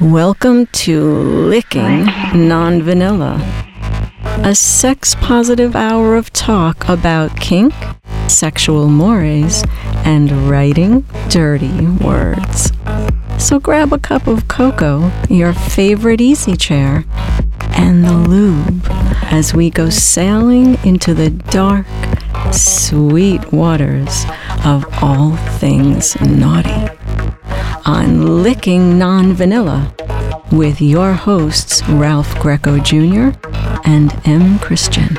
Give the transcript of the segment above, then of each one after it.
Welcome to Licking Non Vanilla, a sex positive hour of talk about kink, sexual mores, and writing dirty words. So grab a cup of cocoa, your favorite easy chair, and the lube as we go sailing into the dark, sweet waters of all things naughty on Licking Non Vanilla with your hosts, Ralph Greco Jr. and M. Christian.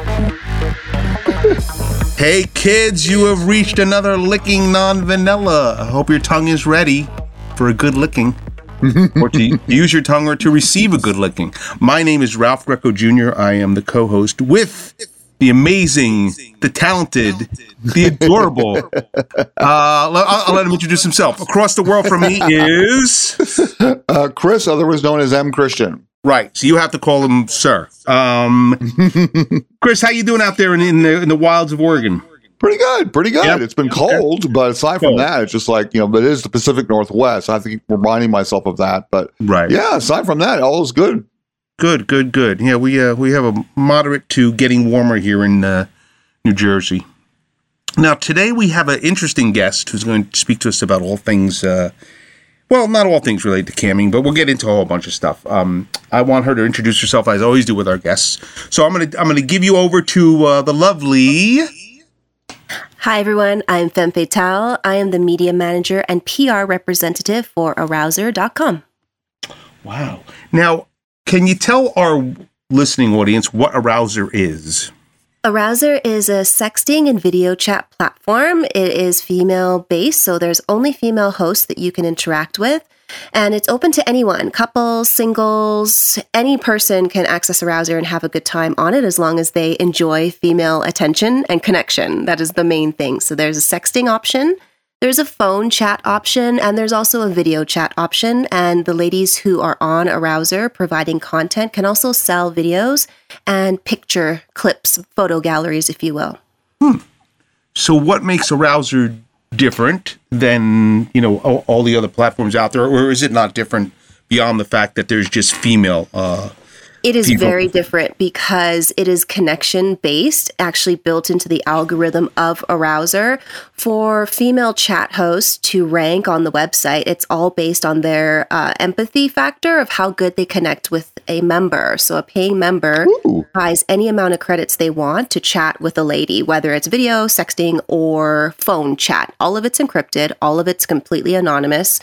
Hey kids, you have reached another licking non vanilla. I hope your tongue is ready for a good licking. or to use your tongue or to receive a good licking. My name is Ralph Greco Jr. I am the co host with the amazing, the talented, the adorable. Uh, I'll, I'll let him introduce himself. Across the world from me is Uh, Chris, otherwise known as M. Christian. right. So you have to call him sir. Um, Chris, how you doing out there in, in the in the wilds of Oregon? Pretty good, pretty good. Yep. It's been cold, but aside from Cold. that, it's just like, you know, but it is the Pacific Northwest. I think reminding myself of that. But Right. yeah, aside from that, all is good. Good, good, good. Yeah, we uh, we have a moderate to getting warmer here in uh, New Jersey. Now today we have an interesting guest who's going to speak to us about all things. Uh, well, not all things related to camming, but we'll get into a whole bunch of stuff. Um, I want her to introduce herself as I always do with our guests. So I'm gonna I'm gonna give you over to uh, the lovely. Hi, everyone. I'm Femme Fatale. I am the media manager and PR representative for Arouser.com. Wow. Now, can you tell our listening audience what Arouser is? Arouser is a sexting and video chat platform. It is female based, so there's only female hosts that you can interact with. And it's open to anyone couples, singles, any person can access Arouser and have a good time on it as long as they enjoy female attention and connection. That is the main thing. So there's a sexting option, there's a phone chat option, and there's also a video chat option. And the ladies who are on Arouser providing content can also sell videos and picture clips, photo galleries, if you will. Hmm. So, what makes Arouser different than you know all, all the other platforms out there, or is it not different beyond the fact that there's just female? Uh, It is people. very different because it is connection based, actually built into the algorithm of Arouser. For female chat hosts to rank on the website, it's all based on their uh, empathy factor of how good they connect with a member. So a paying member buys any amount of credits they want to chat with a lady, whether it's video, sexting, or phone chat. All of it's encrypted, all of it's completely anonymous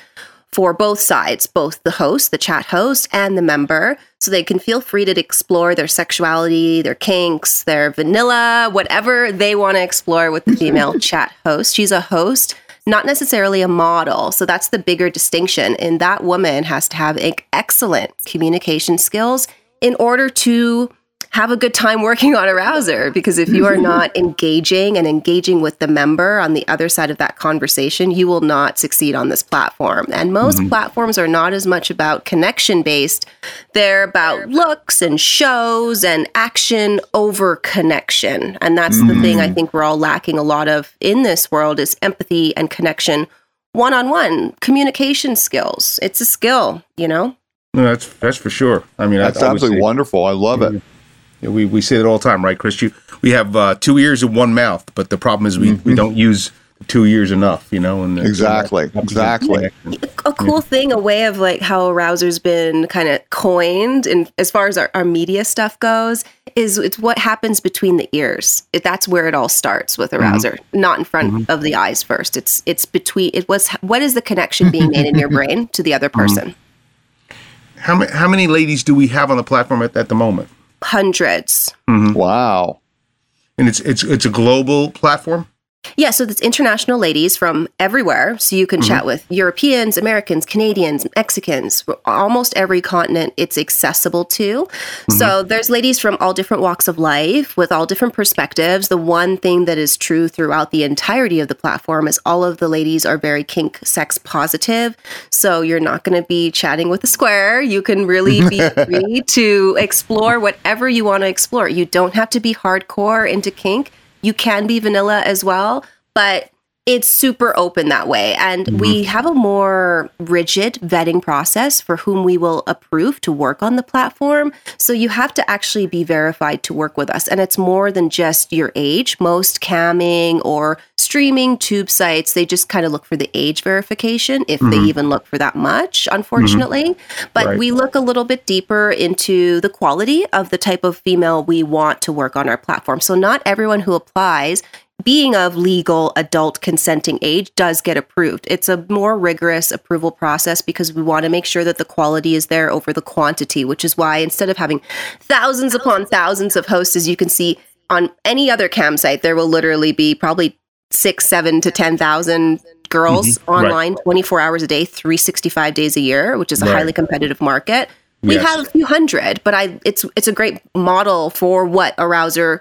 for both sides, both the host, the chat host, and the member, so they can feel free to explore their sexuality, their kinks, their vanilla, whatever they want to explore with the female chat host. She's a host, not necessarily a model. So that's the bigger distinction. And that woman has to have excellent communication skills in order to have a good time working on Arouser because if you are mm-hmm. not engaging and engaging with the member on the other side of that conversation, you will not succeed on this platform. And most mm-hmm. platforms are not as much about connection based, they're about looks and shows and action over connection. And that's the thing I mm-hmm. think we're all lacking a lot of in this world is empathy and connection one on one communication skills. It's a skill, you know? no, that's that's for sure. I mean, That's I, I absolutely say- wonderful. I love it. Yeah, we, we say that all the time, right, Chris? You, we have uh, two ears and one mouth, but the problem is we, we mm-hmm. don't use two ears enough, you know. And Exactly, exactly. a cool thing, a way of like how Arouser's been kind of coined, and as far as our, our media stuff goes, is it's what happens between the ears. It, that's where it all starts with mm-hmm. Arouser, not in front mm-hmm. of the eyes first. It's it's between. It was what is the connection being made in your brain to the other person? How many how many ladies do we have on the platform at, at the moment? Hundreds. Mm-hmm. Wow. And it's it's it's a global platform. Yeah, so it's international ladies from everywhere. So you can mm-hmm. chat with Europeans, Americans, Canadians, Mexicans, almost every continent it's accessible to. So mm-hmm. there's ladies from all different walks of life with all different perspectives. The one thing that is true throughout the entirety of the platform is all of the ladies are very kink sex positive. So you're not going to be chatting with a square. You can really be free to explore whatever you want to explore. You don't have to be hardcore into kink you can be vanilla as well, but it's super open that way. And mm-hmm. we have a more rigid vetting process for whom we will approve to work on the platform. So you have to actually be verified to work with us. And it's more than just your age. Most camming or streaming tube sites, they just kind of look for the age verification, if mm-hmm. they even look for that much, unfortunately. Mm-hmm. But right. we look a little bit deeper into the quality of the type of female we want to work on our platform. So not everyone who applies being of legal adult consenting age does get approved. It's a more rigorous approval process because we want to make sure that the quality is there over the quantity, which is why instead of having thousands upon thousands of hosts, as you can see on any other cam site, there will literally be probably six, seven to 10,000 girls mm-hmm. online right. 24 hours a day, 365 days a year, which is a right. highly competitive market. We yes. have a few hundred, but I it's it's a great model for what Arouser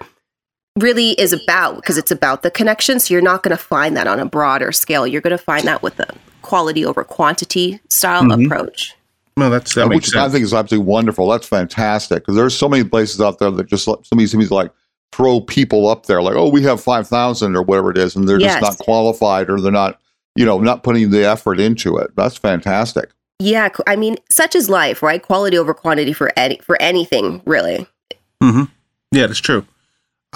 really is about because it's about the connection. So you're not going to find that on a broader scale. You're going to find that with the quality over quantity style mm-hmm. approach. No, that's that which I think is absolutely wonderful. That's fantastic because there's so many places out there that just somebody seems like throw people up there like, oh, we have five thousand or whatever it is, and they're yes. just not qualified or they're not, you know, not putting the effort into it. That's fantastic. Yeah, I mean, such is life, right? Quality over quantity for any for anything, really. Mm-hmm. Yeah, that's true.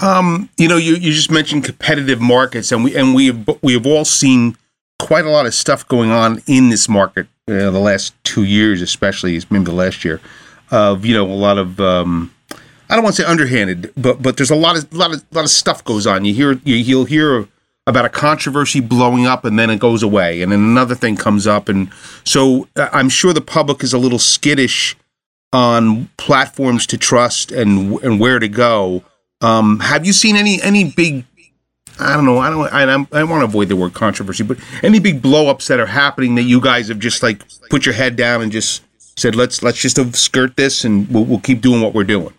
Um, you know, you, you just mentioned competitive markets, and we and we have we have all seen quite a lot of stuff going on in this market uh, the last two years, especially maybe the last year, of you know a lot of um, I don't want to say underhanded, but but there's a lot of lot of lot of stuff goes on. You hear you, you'll hear about a controversy blowing up and then it goes away, and then another thing comes up, and so uh, I'm sure the public is a little skittish on platforms to trust and and where to go um, have you seen any any big? I don't know. I don't. I, I want to avoid the word controversy, but any big blowups that are happening that you guys have just like put your head down and just said, let's let's just skirt this and we'll, we'll keep doing what we're doing.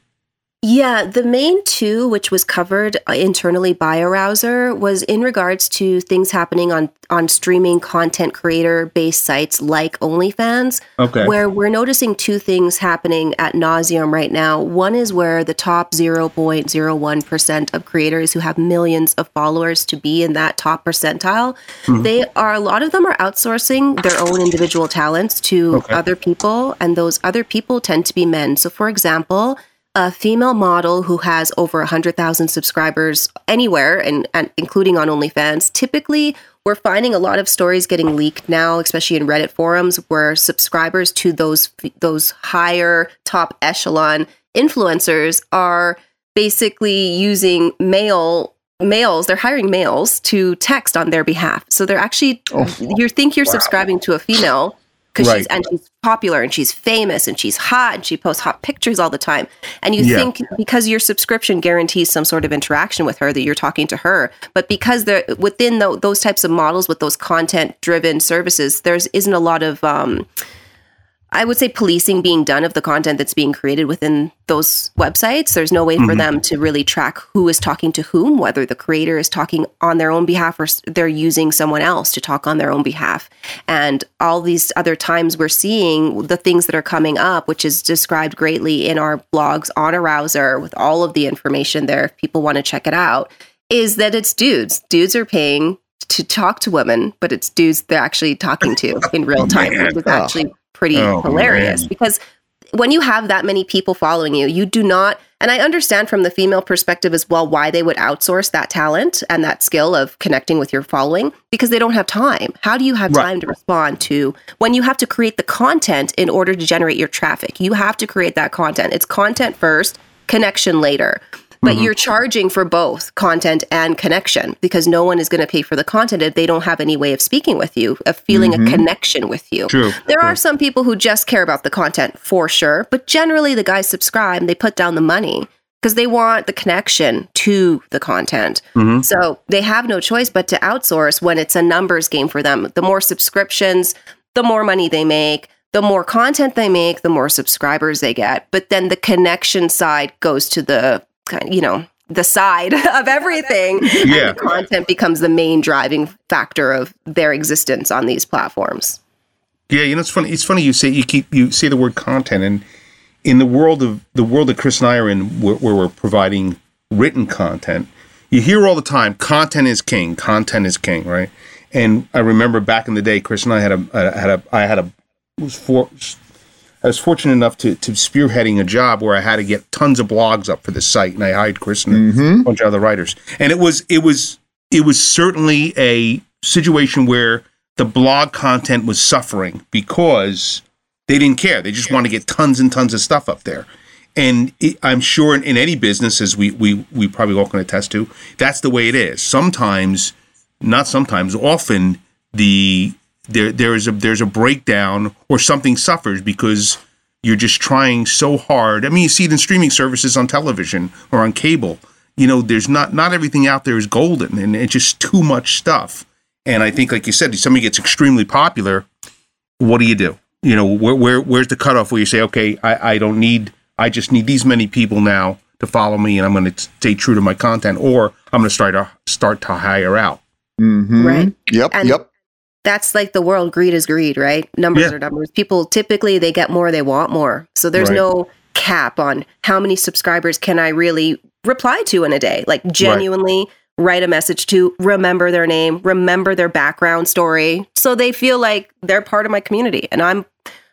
Yeah, the main two, which was covered uh, internally by Arouser, was in regards to things happening on on streaming content creator based sites like OnlyFans. Okay. Where we're noticing two things happening at nauseum right now. One is where the top 0.01% of creators who have millions of followers to be in that top percentile, mm-hmm. they are a lot of them are outsourcing their own individual talents to okay. other people, and those other people tend to be men. So for example, a female model who has over 100,000 subscribers anywhere, and, and including on OnlyFans, typically we're finding a lot of stories getting leaked now, especially in Reddit forums, where subscribers to those those higher top echelon influencers are basically using male males they're hiring males to text on their behalf so they're actually oh, you think you're wow. subscribing to a female because right. she's and she's popular and she's famous and she's hot and she posts hot pictures all the time. And you yeah. think because your subscription guarantees some sort of interaction with her that you're talking to her, but because they're within the, those types of models with those content driven services, there's isn't a lot of um, I would say policing being done of the content that's being created within those websites. There's no way mm-hmm. for them to really track who is talking to whom, whether the creator is talking on their own behalf or they're using someone else to talk on their own behalf. And all these other times we're seeing the things that are coming up, which is described greatly in our blogs on Arouser with all of the information there if people want to check it out, is that it's dudes. Dudes are paying to talk to women, but it's dudes they're actually talking to in real time. Was actually pretty oh, hilarious man. because when you have that many people following you, you do not, and I understand from the female perspective as well why they would outsource that talent and that skill of connecting with your following because they don't have time. How do you have right. time to respond to when you have to create the content in order to generate your traffic? You have to create that content. It's content first, connection later but mm-hmm. you're charging for both content and connection because no one is going to pay for the content if they don't have any way of speaking with you, of feeling mm-hmm. a connection with you. True. There True. are some people who just care about the content for sure, but generally the guys subscribe, they put down the money because they want the connection to the content. Mm-hmm. So they have no choice but to outsource when it's a numbers game for them. The more subscriptions, the more money they make. The more content they make, the more subscribers they get. But then the connection side goes to the you know the side of everything yeah. and the content becomes the main driving factor of their existence on these platforms yeah you know it's funny it's funny you say you keep you say the word content and in the world of the world that chris and i are in where, where we're providing written content you hear all the time, content is king, content is king, right? And I remember back in the day, Chris and I had a, I had a, I had a, was for, I was fortunate enough to, to spearheading a job where I had to get tons of blogs up for the site, and I hired Chris and mm-hmm. a bunch of other writers. And it was, it was, it was certainly a situation where the blog content was suffering because they didn't care. They just want to get tons and tons of stuff up there. And it, I'm sure in, in, any business, as we, we, we probably all can attest to, that's the way it is. Sometimes, not sometimes, often the there there is a there's a breakdown or something suffers because you're just trying so hard. I mean, you see it in streaming services on television or on cable. You know, there's not not everything out there is golden, and it's just too much stuff. And I think, like you said, if somebody gets extremely popular, what do you do? You know, where, where where's the cutoff where you say, okay, I, I don't need, I just need these many people now to follow me, and I'm going to stay true to my content, or I'm going to start to start to hire out. Mm-hmm. Right. Yep. And yep. That's like the world. Greed is greed, right? Numbers yeah. are numbers. People typically they get more, they want more. So there's right. no cap on how many subscribers can I really reply to in a day. Like genuinely. Right write a message to, remember their name, remember their background story, so they feel like they're part of my community. And I'm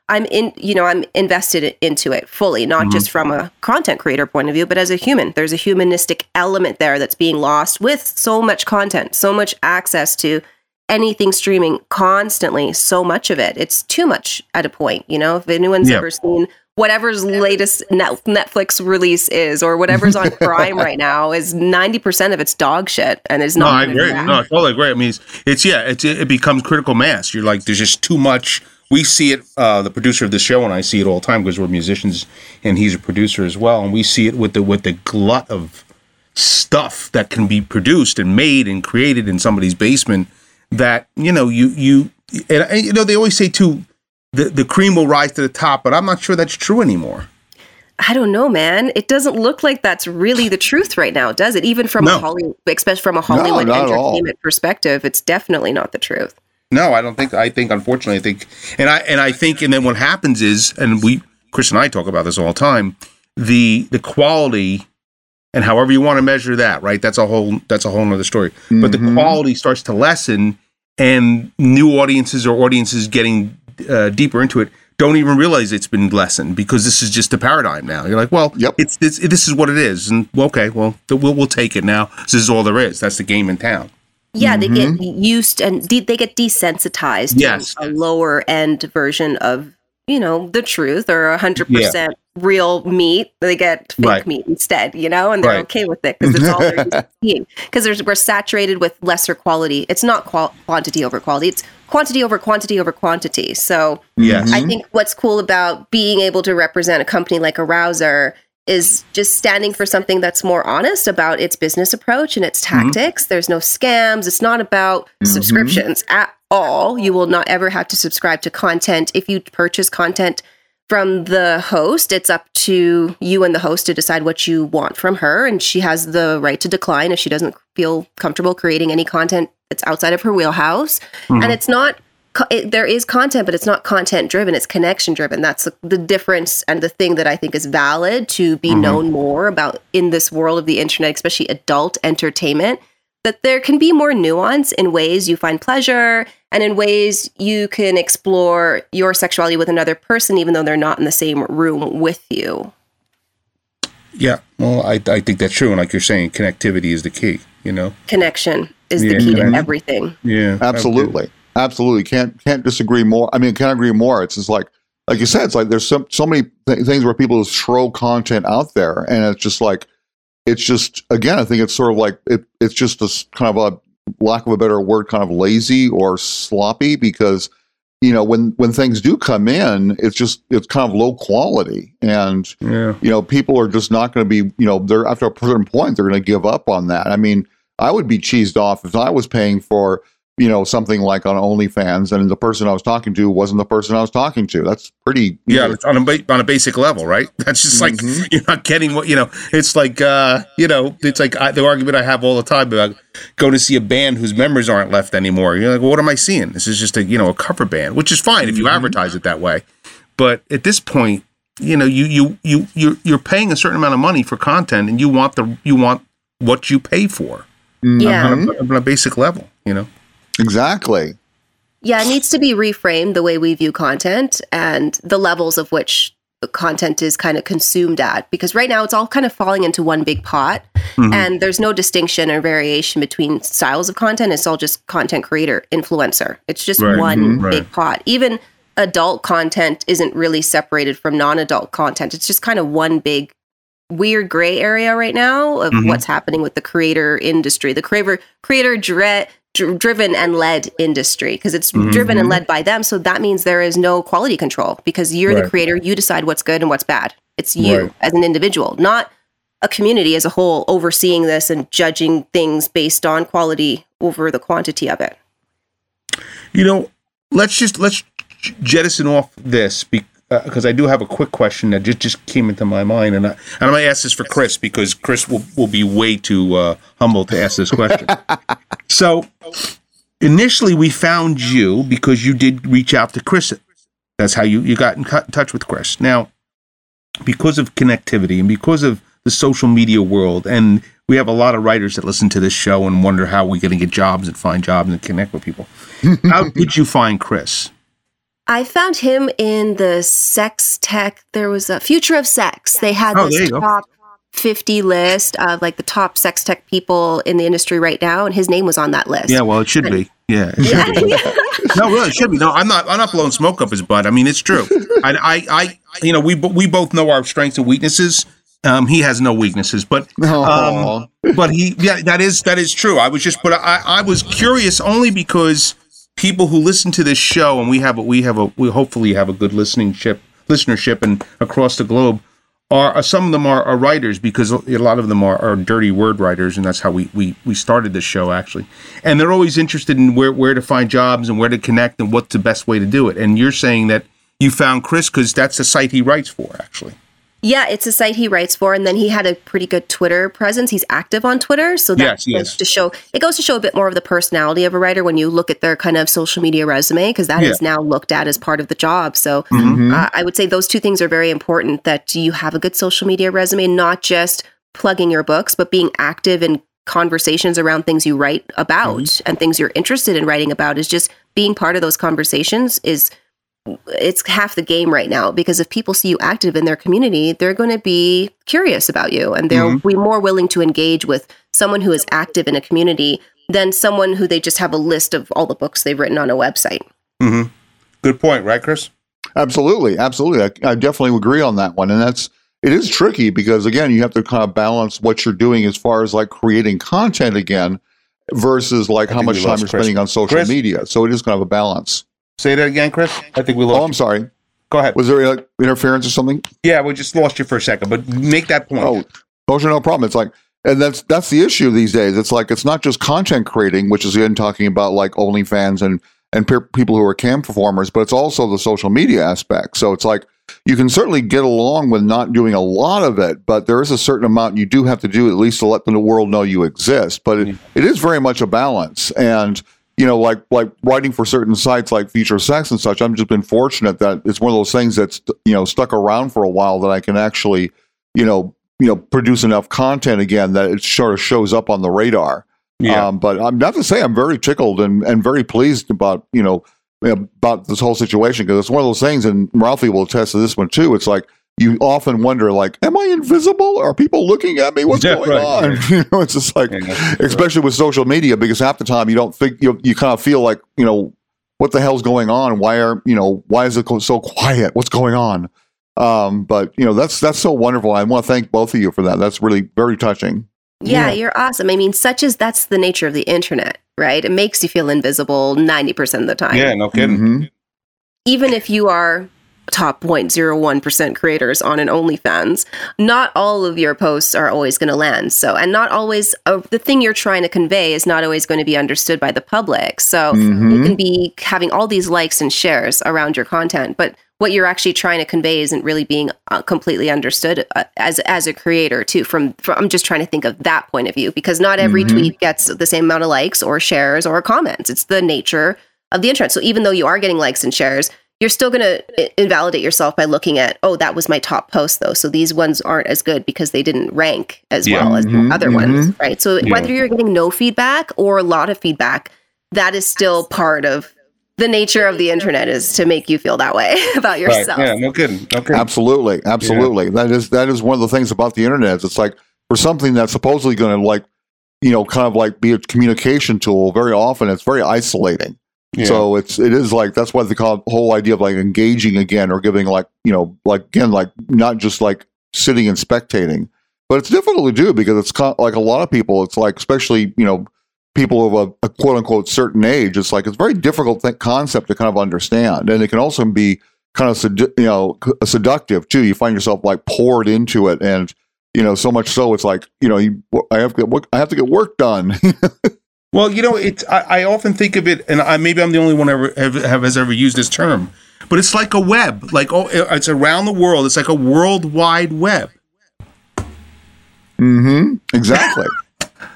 I'm in, you know, I'm invested into it fully, not mm-hmm. just from a content creator point of view, but as a human. There's a humanistic element there that's being lost with so much content, so much access to anything streaming constantly, so much of it. It's too much at a point, you know. If anyone's ever seen whatever's latest Netflix release is or whatever's on Prime right now is 90% of it's dog shit and it's not. No, I agree. No, I totally agree. I mean, it's, it's yeah, it's, it becomes critical mass. You're like, there's just too much. We see it, uh, the producer of the show, and I see it all the time because we're musicians and he's a producer as well. And we see it with the, with the glut of stuff that can be produced and made and created in somebody's basement that, you know, you, you, and, and you know, they always say too, the, the cream will rise to the top, but I'm not sure that's true anymore. I don't know, man. It doesn't look like that's really the truth right now, does it? Even from no. a Hollywood, especially from a Hollywood no, entertainment perspective, it's definitely not the truth. No, I don't think. I think, unfortunately, I think, and I and I think, and then what happens is, and we, Chris and I talk about this all the time, the the quality, and however you want to measure that, right? That's a whole that's a whole other story. Mm-hmm. But the mm-hmm. quality starts to lessen, and new audiences or audiences getting uh, deeper into it don't even realize it's been lessened because this is just a paradigm now. You're like, well, yep. it's, it's this is what it is, and okay, well, we'll we'll take it now. This is all there is. That's the game in town. Yeah, mm-hmm. they get mm-hmm. used and de- they get desensitized yes. to a lower end version of you know the truth or a hundred percent real meat. They get fake right. meat instead, you know, and they're right. okay with it because it's all they're seeing. Because we're saturated with lesser quality. It's not qual- quantity over quality. It's quantity over quantity over quantity. So yes. I think what's cool about being able to represent a company like Arouser is just standing for something that's more honest about its business approach and its mm-hmm. tactics. Mm-hmm. There's no scams. It's not about mm-hmm. subscriptions at all. You will not ever have to subscribe to content if you purchase content from the host. It's up to you and the host to decide what you want from her. And she has the right to decline if she doesn't feel comfortable creating any content that's outside of her wheelhouse. Mm-hmm. And it's not, it, there is content, but it's not content driven, it's connection driven. That's the, the, difference and the thing that I think is valid to be mm-hmm. known more about in this world of the internet, especially adult entertainment that there can be more nuance in ways you find pleasure and in ways you can explore your sexuality with another person, even though they're not in the same room with you. Yeah, well, I, I think that's true. And like you're saying, connectivity is the key, you know? Connection is yeah, the key to everything. Yeah. Absolutely. Absolutely. Can't, can't disagree more. I mean, can't agree more. It's just like, like you said, it's like there's so, so many th- things where people just throw content out there and it's just like, it's just again, I think it's sort of like it, it's just a kind of a lack of a better word, kind of lazy or sloppy because you know when when things do come in, it's just it's kind of low quality, and yeah. you know people are just not going to be you know they're after a certain point they're going to give up on that. I mean, I would be cheesed off if I was paying for you know, something like on OnlyFans, and the person I was talking to wasn't the person I was talking to. That's pretty. Yeah, on a ba- on a basic level, right? That's just like mm-hmm. you're not getting what you know. It's like uh, you know, it's like I, the argument I have all the time about going to see a band whose members aren't left anymore. You're like, well, what am I seeing? This is just a you know a cover band, which is fine if you mm-hmm. advertise it that way. But at this point, you know, you you you you're you're paying a certain amount of money for content, and you want the you want what you pay for. mm-hmm. yeah. on a, on a basic level, you know? Exactly. Yeah, it needs to be reframed the way we view content and the levels of which the content is kind of consumed at because right now it's all kind of falling into one big pot mm-hmm. and there's no distinction or variation between styles of content it's all just content creator influencer it's just right. one mm-hmm. big right. pot even adult content isn't really separated from non-adult content it's just kind of one big weird gray area right now of mm-hmm. what's happening with the creator industry the creator creator dread driven and led industry because it's mm-hmm. driven and led by them. So that means there is no quality control because you're right. the creator. You decide what's good and what's bad. It's you right. as an individual, not a community as a whole overseeing this and judging things based on quality over the quantity of it. You know, let's just let's jettison off this because uh, I do have a quick question that just, just came into my mind, and I and I'm gonna ask this for Chris because Chris will, will be way too uh, humble to ask this question. so, initially, we found you because you did reach out to Chris. That's how you you got in touch with Chris. Now, because of connectivity and because of the social media world, and we have a lot of writers that listen to this show and wonder how we're going to get jobs and find jobs and connect with people. how did you find Chris? I found him in the sex tech. There was a Future of Sex. They had oh, this top 50 list of like the top sex tech people in the industry right now, and his name was on that list. Yeah, well, it should be. Yeah, should be. no, really, it should be. No, I'm not. I'm not blowing smoke up his butt. I mean, it's true. I, I, I you know, we we both know our strengths and weaknesses. Um, he has no weaknesses, but um, but he, yeah, that is that is true. I was just, but I, I was curious only because people who listen to this show, and we have a, we have a we hopefully have a good listening ship listenership and across the globe are uh, some of them are, are, writers because a lot of them are, are, dirty word writers and that's how we, we we started this show actually. And they're always interested in where where to find jobs and where to connect and what's the best way to do it. And you're saying that you found chris because that's the site he writes for actually yeah, it's a site he writes for, and then he had a pretty good Twitter presence. He's active on Twitter, so that yes, yes. to show it goes to show a bit more of the personality of a writer when you look at their kind of social media resume, because that yeah. is now looked at as part of the job. So mm-hmm. uh, I would say those two things are very important: that you have a good social media resume, not just plugging your books, but being active in conversations around things you write about mm-hmm. and things you're interested in writing about. Is just being part of those conversations is it's half the game right now because if people see you active in their community, they're going to be curious about you and they'll mm-hmm. be more willing to engage with someone who is active in a community than someone who they just have a list of all the books they've written on a website. Mm-hmm. Good point, right, Chris? Absolutely, absolutely. I, I definitely agree on that one, and that's it is tricky because again, you have to kind of balance what you're doing as far as like creating content again versus like I how much time you're Chris. spending on social Chris? media. So it is kind of a balance. Say that again, Chris. I think we lost. Oh, I'm sorry. Go ahead. Was there like, interference or something? Yeah, we just lost you for a second, but make that point. Oh, those are no problem. It's like, and that's that's the issue these days. It's like it's not just content creating, which is again talking about like OnlyFans and and pe- people who are cam performers, but it's also the social media aspect. So it's like you can certainly get along with not doing a lot of it, but there is a certain amount you do have to do at least to let the world know you exist. But it, mm-hmm. it is very much a balance and you know, like like writing for certain sites like Future Sex and such, I've just been fortunate that it's one of those things that's you know stuck around for a while that I can actually, you know, you know, produce enough content again that it sort of shows up on the radar. Yeah. Um, but I'm not to say I'm very tickled and, and very pleased about you know about this whole situation because it's one of those things, and Ralphie will attest to this one too. It's like you often wonder, like, am I invisible? Are people looking at me? What's yeah, going right, on? Right. you know, it's just like, yeah, especially right. with social media, because half the time you don't think you you kind of feel like, you know, what the hell's going on? Why are you know why is it so quiet? What's going on? Um, but you know, that's that's so wonderful. I want to thank both of you for that. That's really very touching. Yeah, yeah, you're awesome. I mean, such as that's the nature of the internet, right? It makes you feel invisible 90% of the time. Yeah, no kidding. Mm-hmm. Even if you are top 0.01% creators on an OnlyFans, not all of your posts are always going to land. So, and not always uh, the thing you're trying to convey is not always going to be understood by the public. So, mm-hmm. you can be having all these likes and shares around your content, but what you're actually trying to convey isn't really being uh, completely understood uh, as as a creator too from, from, I'm just trying to think of that point of view because not every mm-hmm. tweet gets the same amount of likes or shares or comments. It's the nature of the internet. So even though you are getting likes and shares, you're still going to invalidate yourself by looking at, oh, that was my top post though. So these ones aren't as good because they didn't rank as yeah. well as mm-hmm, other mm-hmm. ones, right? So yeah. whether you're getting no feedback or a lot of feedback, that is still part of the nature of the internet is to make you feel that way about yourself. Right. Yeah, no kidding. No kidding. Absolutely, absolutely. Yeah. That is that is one of the things about the internet. It's like for something that's supposedly going to like, you know, kind of like be a communication tool. Very often, it's very isolating. Yeah. So it's it is like that's why the whole idea of like engaging again or giving like you know like again like not just like sitting and spectating, but it's difficult to do because it's like a lot of people. It's like especially you know people of a, a quote unquote certain age. It's like it's very difficult th- concept to kind of understand, and it can also be kind of sedu- you know seductive too. You find yourself like poured into it, and you know so much so it's like you know you, I have to get, I have to get work done. Well, you know, it's I, I, often think of it, and I, maybe I'm the only one ever have, have, has ever used this term, but it's like a web, like oh, it's around the world. It's like a worldwide web. Mm-hmm. Exactly.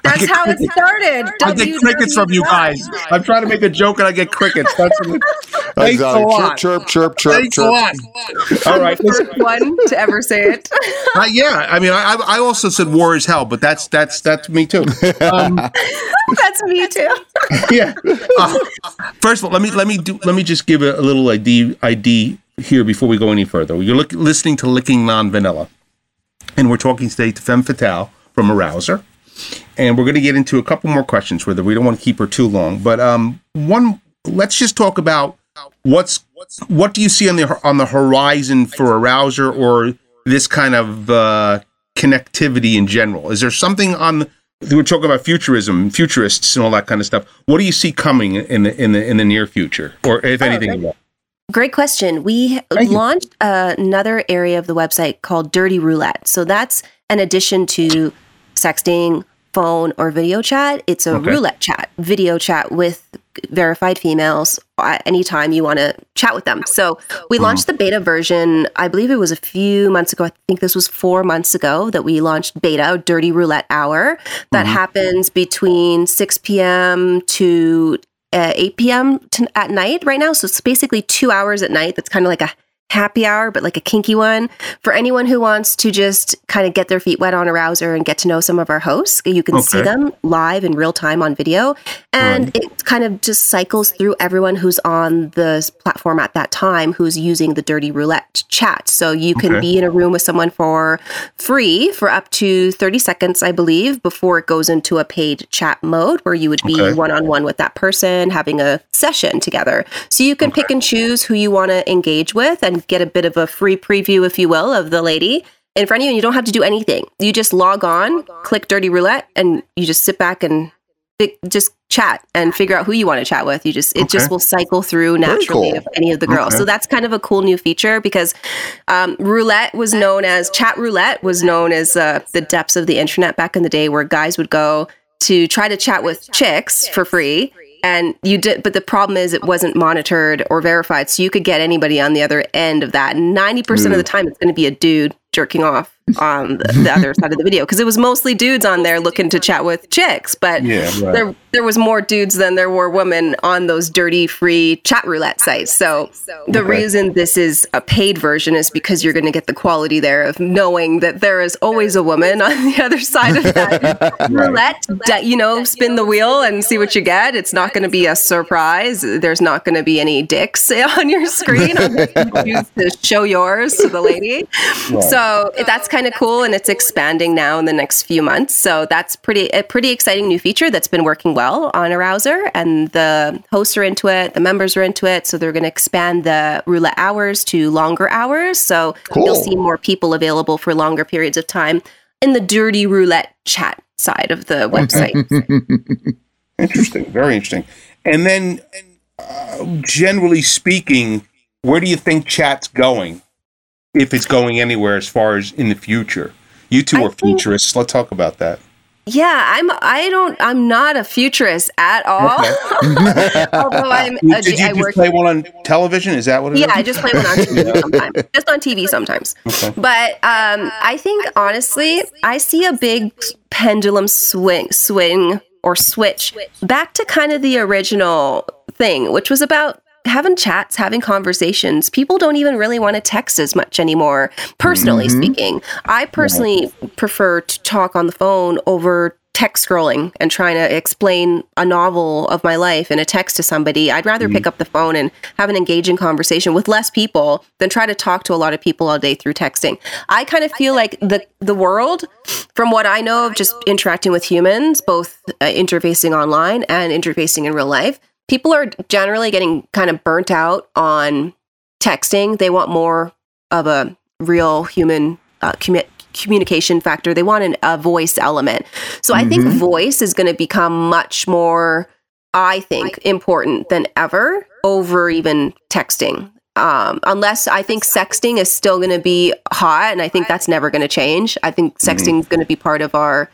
That's how it started. I get crickets from you guys. I'm trying to make a joke and I get crickets. That's what Thanks exactly. a lot. Chirp, chirp, chirp, Thanks chirp. a lot. All right. First one to ever say it. Uh, yeah, I mean, I, I also said war is hell, but that's that's that's me too. Um, that's me too. yeah. Uh, first of all, let me let me do let me just give a, a little ID ID here before we go any further. You're look, listening to Licking Non Vanilla, and we're talking today to Femme Fatale from Arouser and we're going to get into a couple more questions with her. We don't want to keep her too long, but um, one, let's just talk about what's what do you see on the on the horizon for Arouser or this kind of uh, connectivity in general? Is there something on we're talking about futurism, futurists, and all that kind of stuff. What do you see coming in the in the in the near future, or if oh, anything? Great. great question. We Thank launched uh, another area of the website called Dirty Roulette. So that's an addition to sexting, phone, or video chat. It's a okay. roulette chat, video chat with verified females anytime you want to chat with them. So we launched the beta version, I believe it was a few months ago. I think this was four months ago that we launched beta, Dirty Roulette Hour, that mm-hmm. happens between 6 p.m. to uh, 8 p.m. To, at night right now. So it's basically two hours at night. That's kind of like a happy hour, but like a kinky one for anyone who wants to just kind of get their feet wet on Arouser and get to know some of our hosts. You can okay. see them live in real time on video. And right. it kind of just cycles through everyone who's on the platform at that time who's using the Dirty Roulette chat. So you can okay. be in a room with someone for free for up to 30 seconds, I believe, before it goes into a paid chat mode where you would be one on one with that person having a session together. So you can pick and choose who you want to engage with and and get a bit of a free preview, if you will, of the lady in front of you. And you don't have to do anything. You just log on, click Dirty Roulette, and you just sit back and just chat and figure out who you want to chat with. You just it okay. just will cycle through naturally cool. of any of the girls. Okay. So that's kind of a cool new feature because um, roulette was known as chat roulette was known as uh, the depths of the internet back in the day, where guys would go to try to chat with chicks for free and you did but the problem is it wasn't monitored or verified. So you could get anybody on the other end of that. 90% mm. of the time it's going to be a dude jerking off on the, the other side of the video because it was mostly dudes on there looking to chat with chicks, but yeah, right. there there was more dudes than there were women on those dirty free chat roulette sites. So the okay. reason this is a paid version is because you're going to get the quality there of knowing that there is always a woman on the other side of that roulette. you know, spin the wheel and see what you get. It's not going to be a surprise. There's not going to be any dicks on your screen. you choose to show yours to the lady. Right. So that's kind of cool and it's expanding now in the next few months. So that's pretty a pretty exciting new feature that's been working well on Arouser and the hosts are into it, the members are into it. So they're going to expand the roulette hours to longer hours. So cool. you'll see more people available for longer periods of time in the dirty roulette chat side of the website. interesting, very interesting. And then uh, generally speaking, where do you think chat's going? If it's going anywhere as far as in the future. You two I are think, futurists. Let's talk about that. Yeah, I'm. I don't. I'm not a futurist at all. Okay. Although I'm. A, Did you I just play one on television? Is that what it yeah, is? I just play one on TV sometimes. Just on TV sometimes. Okay. But um, I think honestly, I see a big pendulum swing, swing or switch back to kind of the original thing, which was about having chats, having conversations. People don't even really want to text as much anymore, personally mm-hmm. speaking. I personally yeah. prefer to talk on the phone over text scrolling and trying to explain a novel of my life in a text to somebody. I'd rather mm-hmm. pick up the phone and have an engaging conversation with less people than try to talk to a lot of people all day through texting. I kind of feel like the the world from what I know of just interacting with humans, both uh, interfacing online and interfacing in real life, people are generally getting kind of burnt out on texting. They want more of a real human uh, commu- communication factor. They want an, a voice element. So mm-hmm. I think mm-hmm. voice is going to become much more, I think, important than ever over even texting. Um, unless I think sexting is still going to be hot, and I think that's never going to change. I think mm-hmm. sexting is going to be part of our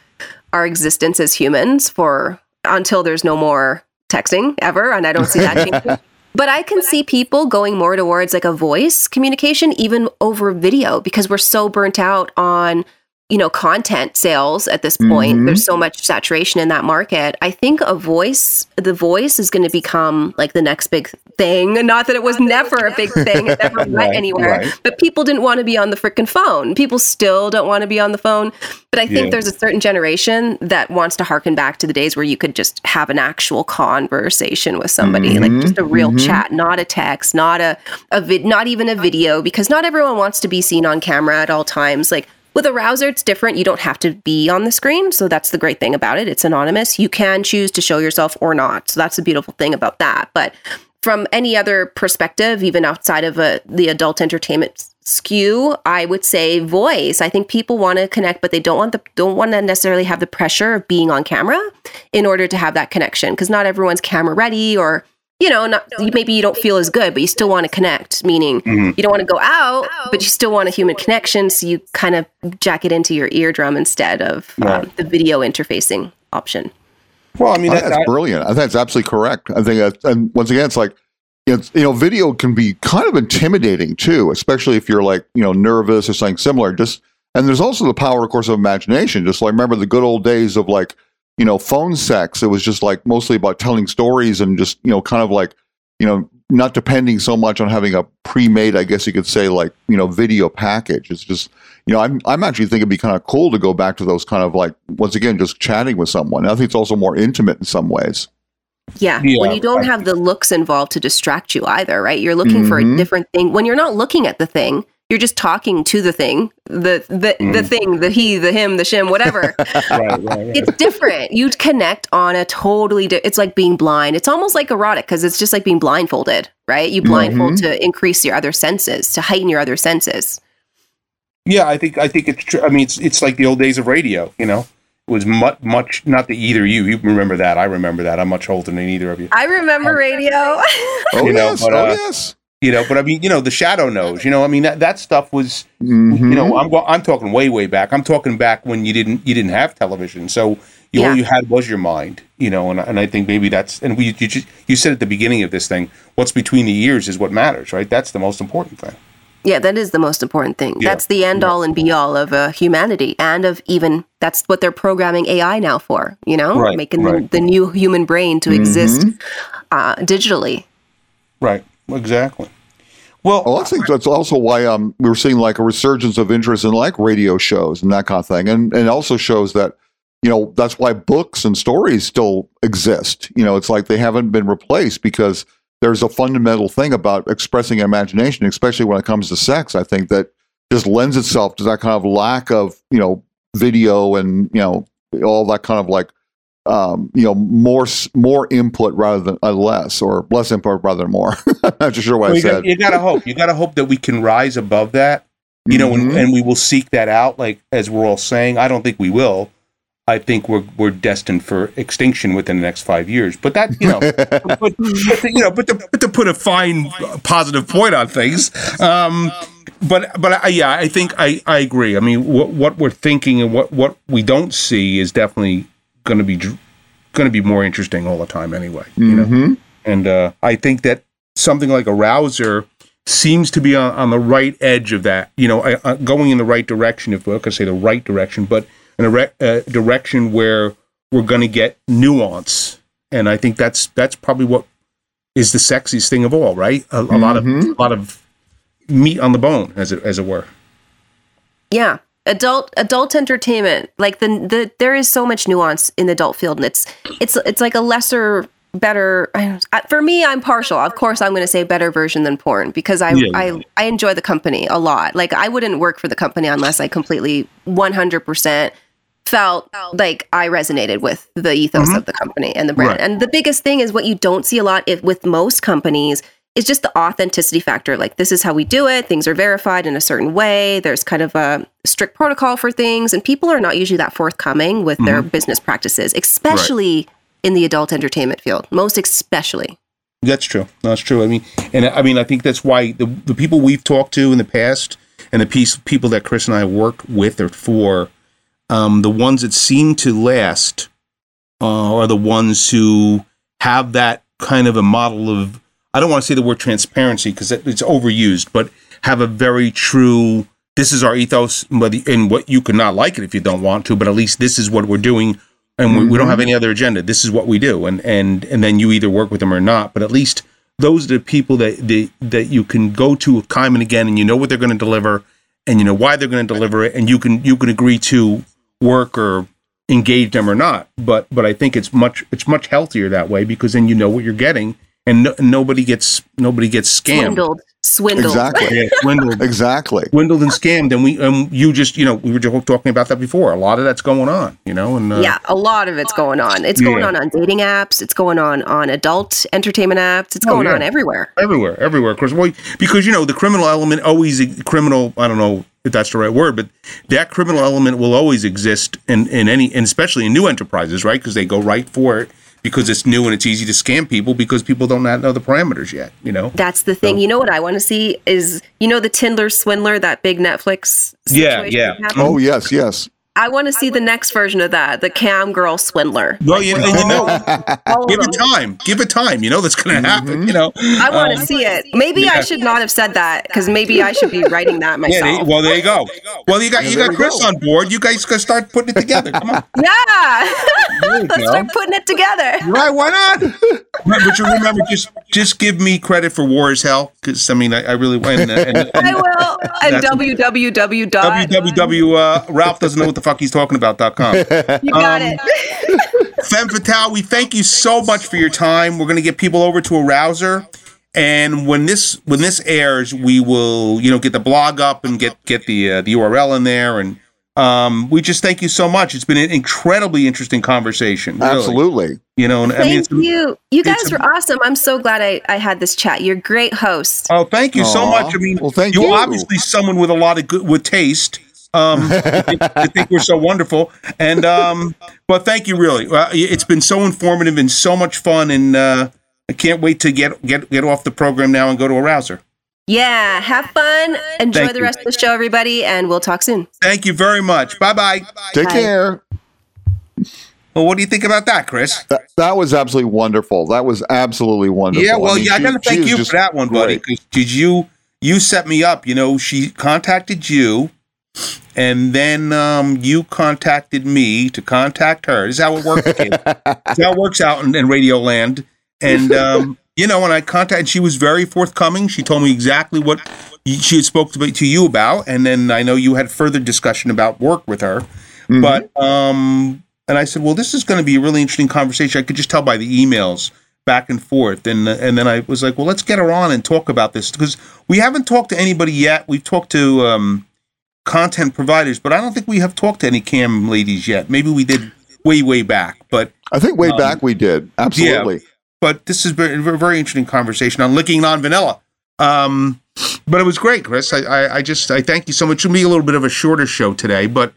our existence as humans for until there's no more texting ever, and I don't see that changing. But I can see people going more towards like a voice communication, even over video, because we're so burnt out on you know content sales at this point mm-hmm. there's so much saturation in that market i think a voice the voice is going to become like the next big thing not that it was never a big thing it never went right, anywhere right. but people didn't want to be on the freaking phone people still don't want to be on the phone but i think yeah. there's a certain generation that wants to harken back to the days where you could just have an actual conversation with somebody mm-hmm. like just a real mm-hmm. chat not a text not a, a vid not even a video because not everyone wants to be seen on camera at all times like with Arouser, it's different. You don't have to be on the screen. So that's the great thing about it. It's anonymous. You can choose to show yourself or not. So that's the beautiful thing about that. But from any other perspective, even outside of a, the adult entertainment skew, I would say voice. I think people want to connect, but they don't want the don't want to necessarily have the pressure of being on camera in order to have that connection because not everyone's camera ready or you know, not maybe you don't feel as good, but you still want to connect. Meaning, mm-hmm. you don't want to go out, but you still want a human connection. So you kind of jack it into your eardrum instead of um, the video interfacing option. Well, I mean, that, that's brilliant. I think that's absolutely correct. I think, that, and once again, it's like it's you know, video can be kind of intimidating too, especially if you're like you know nervous or something similar. Just and there's also the power, of course, of imagination. Just like remember the good old days of like you know, phone sex. It was just like mostly about telling stories and just, you know, kind of like, you know, not depending so much on having a pre-made, I guess you could say, like, you know, video package. It's just, you know, I'm, I'm actually thinking it'd be kind of cool to go back to those kind of like, once again, just chatting with someone. I think it's also more intimate in some ways. Yeah, yeah, when you don't have the looks involved to distract you either, right? You're looking mm-hmm. for a mm-hmm. different thing. When you're not looking at the thing, you're just talking to the thing, the the mm. the thing, the he, the him, the shim, whatever. right, right, right. It's different. You connect on a totally. Di- it's like being blind. It's almost like erotic because it's just like being blindfolded, right? You blindfold mm-hmm. to increase your other senses, to heighten your other senses. Yeah, I think I think it's true. I mean, it's it's like the old days of radio. You know, it was much much not that either you you remember that. I remember that. I'm much older than either of you. I remember um, radio. oh you know, yes, but, oh uh, yes you know but i mean you know the shadow knows you know i mean that, that stuff was mm-hmm. you know i'm i'm talking way way back i'm talking back when you didn't you didn't have television so you, yeah. all you had was your mind you know and, and i think maybe that's and we you just you said at the beginning of this thing what's between the ears is what matters right that's the most important thing yeah that is the most important thing yeah. that's the end all and be all of uh, humanity and of even that's what they're programming ai now for you know right, making right. The, the, new human brain to mm-hmm. exist uh, digitally right Exactly. Well, well, I think that's also why um, we were seeing like a resurgence of interest in like radio shows and that kind of thing, and and also shows that you know that's why books and stories still exist. You know, it's like they haven't been replaced because there's a fundamental thing about expressing imagination, especially when it comes to sex. I think that just lends itself to that kind of lack of you know video and you know all that kind of like um, you know, more more input rather than uh, less, or less input rather than more. I'm not sure what well, I you said. Got, you gotta hope. You gotta hope that we can rise above that. You know, mm-hmm. and, and, we will seek that out. Like as we're all saying, I don't think we will. I think we're we're destined for extinction within the next five years. But that you know, but, but to, you know, but to, but to put a fine positive point on things. Um, but but I, yeah, I think I, I agree. I mean, what what we're thinking and what what we don't see is definitely going to be going to be more interesting all the time anyway. You mm-hmm. know, and uh, I think that something like Arouser seems to be on, on the right edge of that. You know, uh, going in the right direction. If I could say the right direction, but in a re- uh, direction where we're going to get nuance, and I think that's that's probably what is the sexiest thing of all, right? A, a mm-hmm. lot of a lot of meat on the bone, as it as it were. Yeah, adult adult entertainment. Like the the there is so much nuance in the adult field, and it's it's it's like a lesser better for me i'm partial of course i'm going to say better version than porn because I, yeah. I i enjoy the company a lot like i wouldn't work for the company unless i completely 100% felt like i resonated with the ethos mm-hmm. of the company and the brand right. and the biggest thing is what you don't see a lot if, with most companies is just the authenticity factor. Like, this is how we do it. Things are verified in a certain way. There's kind of a strict protocol for things, and people are not usually that forthcoming with mm-hmm. their business practices, especially right. in the adult entertainment field. Most especially. That's true. That's true. I mean, and I mean, I think that's why the, the people we've talked to in the past and the piece, people that Chris and I work with or for, um, the ones that seem to last uh, are the ones who have that kind of a model of I don't want to say the word transparency because it's overused, but have a very true. This is our ethos, but and what you could not like it if you don't want to, but at least this is what we're doing, and mm-hmm. we, we, don't have mm-hmm. any other agenda. This is what we do, and and and then you either work with them or not. But at least those are the people that that that you can go to time and again, and you know what they're going to deliver, and you know why they're going to deliver it, and you can you can agree to work or engage them or not. But but I think it's much it's much healthier that way because then you know what you're getting and no, nobody gets nobody gets scammed. Swindled. Swindled. Exactly. Yeah, swindled. exactly. Swindled and scammed, and we um you just you know we were just talking about that before. A lot of that's going on, you know, and uh, yeah, a lot of it's going on. It's going yeah. on on dating apps. It's going on on adult entertainment apps. It's oh, going yeah. on everywhere. Everywhere, everywhere. Of course, well, because you know the criminal element always criminal. I don't know if that's the right word, but that criminal element will always exist in in any, and especially in new enterprises, right? Because they go right for it because it's new and it's easy to scam people because people don't know the parameters yet. You know, that's the thing. So, you know what I want to see is you know the Tinder swindler, that big Netflix. Yeah, yeah. Oh yes, yes. I want to see the next version of that, the cam girl swindler. Well, you, you know, give it time. Give it time. You know that's going to happen. Mm-hmm. You know, I want to um, see it. Maybe yeah. I should not have said that because maybe I should be writing that myself. Yeah, well, there you go. Well, you got you got Chris go. on board. You guys can start putting it together. Come on. Yeah, let's start putting it together. Right? Why not? but you remember, just just give me credit for War is Hell because I mean I, I really went. And, and, I will. And www. www. Uh, Ralph doesn't know what the fuck he's talking about.com. You got um, it. Femme Fatale, we thank you so much for your time. We're going to get people over to Arouser. And when this when this airs, we will you know get the blog up and get get the uh, the URL in there, and um, we just thank you so much. It's been an incredibly interesting conversation. Really. Absolutely. You know, and, thank I mean, you. You guys were awesome. I'm so glad I, I had this chat. You're great host. Oh, thank you Aww. so much. I mean, well, thank you're you. obviously someone with a lot of good with taste um, I think we're so wonderful, and um, but thank you really. Uh, it's been so informative and so much fun, and uh, I can't wait to get get get off the program now and go to Arouser. Yeah, have fun. Enjoy thank the rest you. of the show, everybody, and we'll talk soon. Thank you very much. Bye bye. Take bye. care. Well, what do you think about that, Chris? That, that, was absolutely wonderful. That was absolutely wonderful. Yeah, well, I mean, yeah, she, I got to thank you for that one, buddy. Because did you you set me up? You know, she contacted you and then um, you contacted me to contact her. This is how it works. how it works out in, in Radio Land. And um, you know, when I contacted, she was very forthcoming. She told me exactly what she had spoke to, to you about, and then I know you had further discussion about work with her. Mm-hmm. But um, and I said, well, this is going to be a really interesting conversation. I could just tell by the emails back and forth, and and then I was like, well, let's get her on and talk about this because we haven't talked to anybody yet. We've talked to um, content providers, but I don't think we have talked to any cam ladies yet. Maybe we did way, way back, but I think way um, back we did. Absolutely. Yeah, but this has been a very interesting conversation on licking non vanilla. Um, but it was great, Chris. I, I, I, just I thank you so much. It'll be a little bit of a shorter show today, but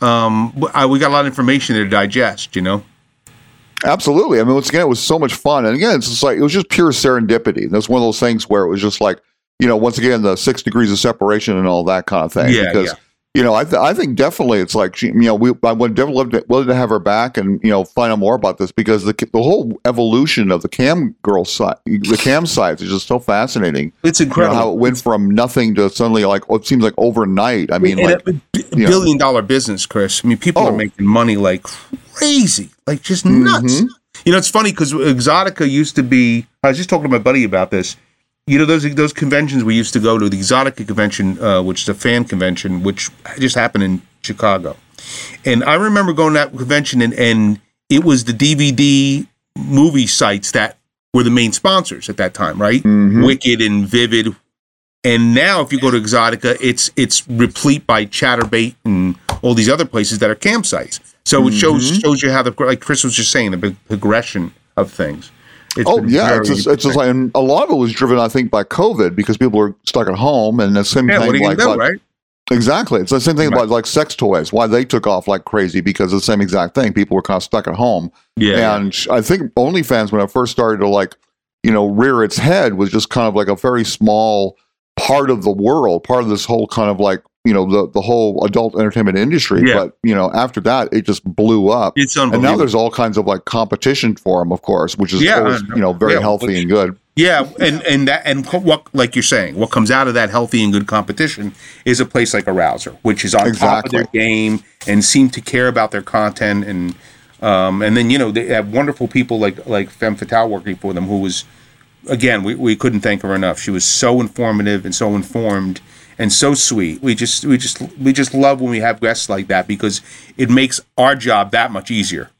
um, I, we got a lot of information to digest. You know. Absolutely. I mean, once again, it was so much fun, and again, it's just like it was just pure serendipity. That's one of those things where it was just like you know, once again, the six degrees of separation and all that kind of thing. Yeah, because, yeah. you know, I, th- I think definitely it's like, she, you know, we, I would definitely love to, have her back and, you know, find out more about this because the, the whole evolution of the cam girl site, the cam sites is just so fascinating. It's incredible. You know, how it went from nothing to suddenly like, well, it seems like overnight. I mean, like, a, billion dollar business, Chris. I mean, people oh. are making money like crazy, like just nuts. Mm-hmm. You know, it's funny because Exotica used to be. I was just talking to my buddy about this. You know, those those conventions we used to go to, the Exotica convention, uh, which is a fan convention, which just happened in Chicago. And I remember going to that convention, and, and it was the DVD movie sites that were the main sponsors at that time, right? Mm-hmm. Wicked and Vivid. And now, if you go to Exotica, it's it's replete by Chaturbate and all these other places that are cam sites. So mm-hmm. it shows mm-hmm. shows you how the like Chris was just saying the progression of things. It's oh yeah, it's just, it's just like and a lot of it was driven, I think, by COVID because people were stuck at home, and the same yeah, thing like, do, right? Exactly. It's the same thing right. about like sex toys, why they took off like crazy because of the same exact thing. People were kind of stuck at home. Yeah. And I think OnlyFans, when it first started to like, you know, rear its head, was just kind of like a very small part of the world, part of this whole kind of like you know the the whole adult entertainment industry. Yeah. But you know, after that, it just blew up. It's unbelievable. And now there's all kinds of like competition for them, of course, which is yeah, always, you know very yeah, healthy which, and good. Yeah, and and that and what like you're saying, what comes out of that healthy and good competition is a place like Arouser, which is on exactly. top of their game and seem to care about their content and um and then you know they have wonderful people like like Femme Fatale working for them who was again we, we couldn't thank her enough. She was so informative and so informed and so sweet. We just we just we just love when we have guests like that because it makes our job that much easier.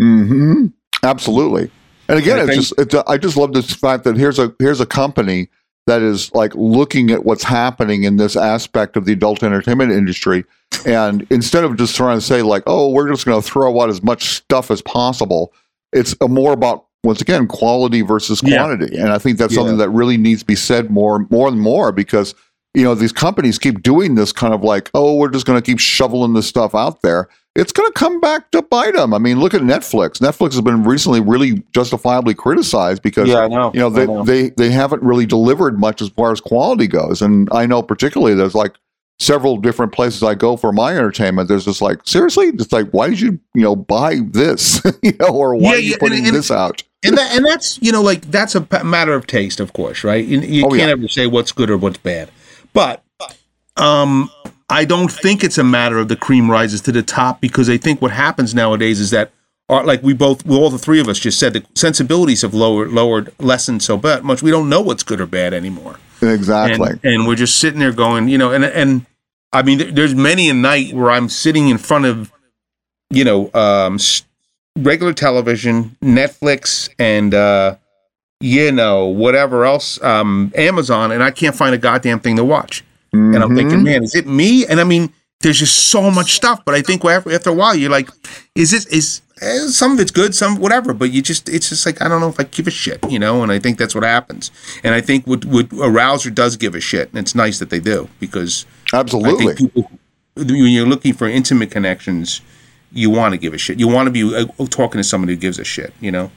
Hmm. Absolutely. And again, and it's just it's, I just love this fact that here's a here's a company that is like looking at what's happening in this aspect of the adult entertainment industry, and instead of just trying to say like, oh, we're just going to throw out as much stuff as possible, it's more about once again quality versus quantity, yeah. and I think that's yeah. something that really needs to be said more more and more because you know, these companies keep doing this kind of like, oh, we're just going to keep shoveling this stuff out there. It's going to come back to bite them. I mean, look at Netflix. Netflix has been recently really justifiably criticized because yeah, I know. you know they, know. they they haven't really delivered much as far as quality goes. And I know particularly there's like several different places I go for my entertainment. There's just like seriously, it's like why did you you know buy this, you know, or why yeah, are you yeah, putting and, and, this out? and that and that's you know like that's a matter of taste, of course, right? You, you oh, can't yeah. ever say what's good or what's bad. But um, I don't think it's a matter of the cream rises to the top because I think what happens nowadays is that, our, uh, like we both, well, all the three of us just said, the sensibilities have lowered, lowered, lessened so bad much. We don't know what's good or bad anymore. Exactly. And, and we're just sitting there going, you know, and and I mean, there's many a night where I'm sitting in front of, you know, um, regular television, Netflix, and uh, you know, whatever else, um, Amazon, and I can't find a goddamn thing to watch. Mm-hmm. And I'm thinking, mm-hmm. man, is it me? And I mean, there's just so much stuff. But I think after, after a while, you're like, is it is eh, some of it's good, some whatever. But you just, it's just like I don't know if I give a shit, you know. And I think that's what happens. And I think what what Arouser does give a shit, and it's nice that they do because absolutely, people, when you're looking for intimate connections, you want to give a shit. You want to be uh, talking to somebody who gives a shit, you know.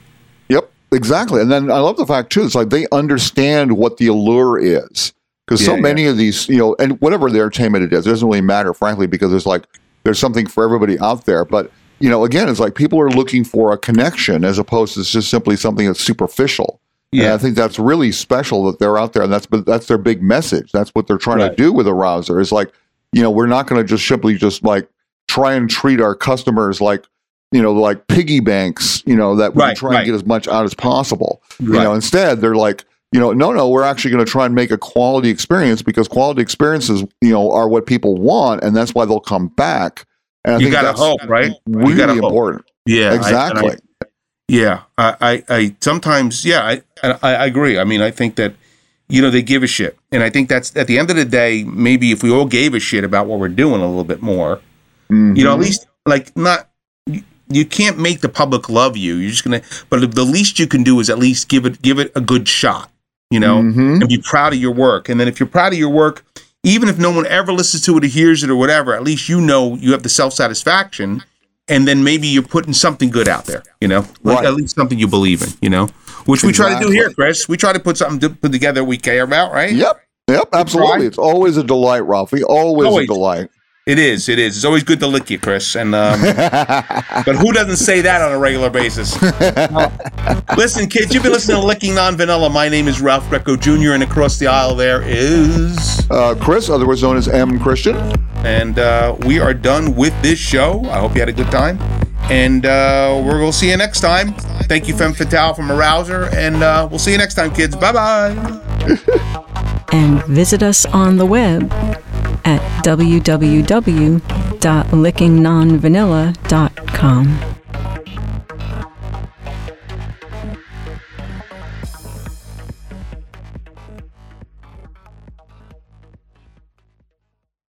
Exactly. And then I love the fact too, it's like they understand what the allure is. Because yeah, so many yeah. of these, you know, and whatever the entertainment it is, it doesn't really matter, frankly, because there's like there's something for everybody out there. But you know, again, it's like people are looking for a connection as opposed to just simply something that's superficial. Yeah, and I think that's really special that they're out there, and that's that's their big message. That's what they're trying right. to do with Arouser. Is like, you know, we're not going to just simply just like try and treat our customers like you know, like piggy banks, you know, that we right, try right. and get as much out as possible. Right. You know, instead they're like, you know, no, no, we're actually going to try and make a quality experience because quality experiences, you know, are what people want, and that's why they'll come back. And I you think gotta hope, right? Really gotta important. Yeah, exactly. I, I, yeah, I, I, I, sometimes, yeah, I, I, I agree. I mean, I think that you know they give a shit, and I think that's at the end of the day, maybe if we all gave a shit about what we're doing a little bit more, mm-hmm. you know, at mm-hmm. least like not you can't make the public love you. You're just gonna, but the least you can do is at least give it give it a good shot, you know, mm-hmm. and be proud of your work. And then if you're proud of your work, even if no one ever listens to it or hears it or whatever, at least you know you have the self satisfaction, and then maybe you're putting something good out there, you know, like at least something you believe in, you know, which we try to do here, Chris. We try to put something to put together we care about, right? Yep. Yep, absolutely. It's always a delight, Ralphie. Always, always. a delight. It is. It is. It's always good to lick you, Chris. And um, but who doesn't say that on a regular basis? listen, kids, you've been listening to Licking Non Vanilla. My name is Ralph Greco Jr. And across the aisle there is uh, Chris, otherwise known as M Christian. And uh, we are done with this show. I hope you had a good time. And uh, we're going to see you next time. Thank you, Femme Fatale from Arouser, and uh, we'll see you next time, kids. Bye bye. and visit us on the web at www.lickingnonvanilla.com.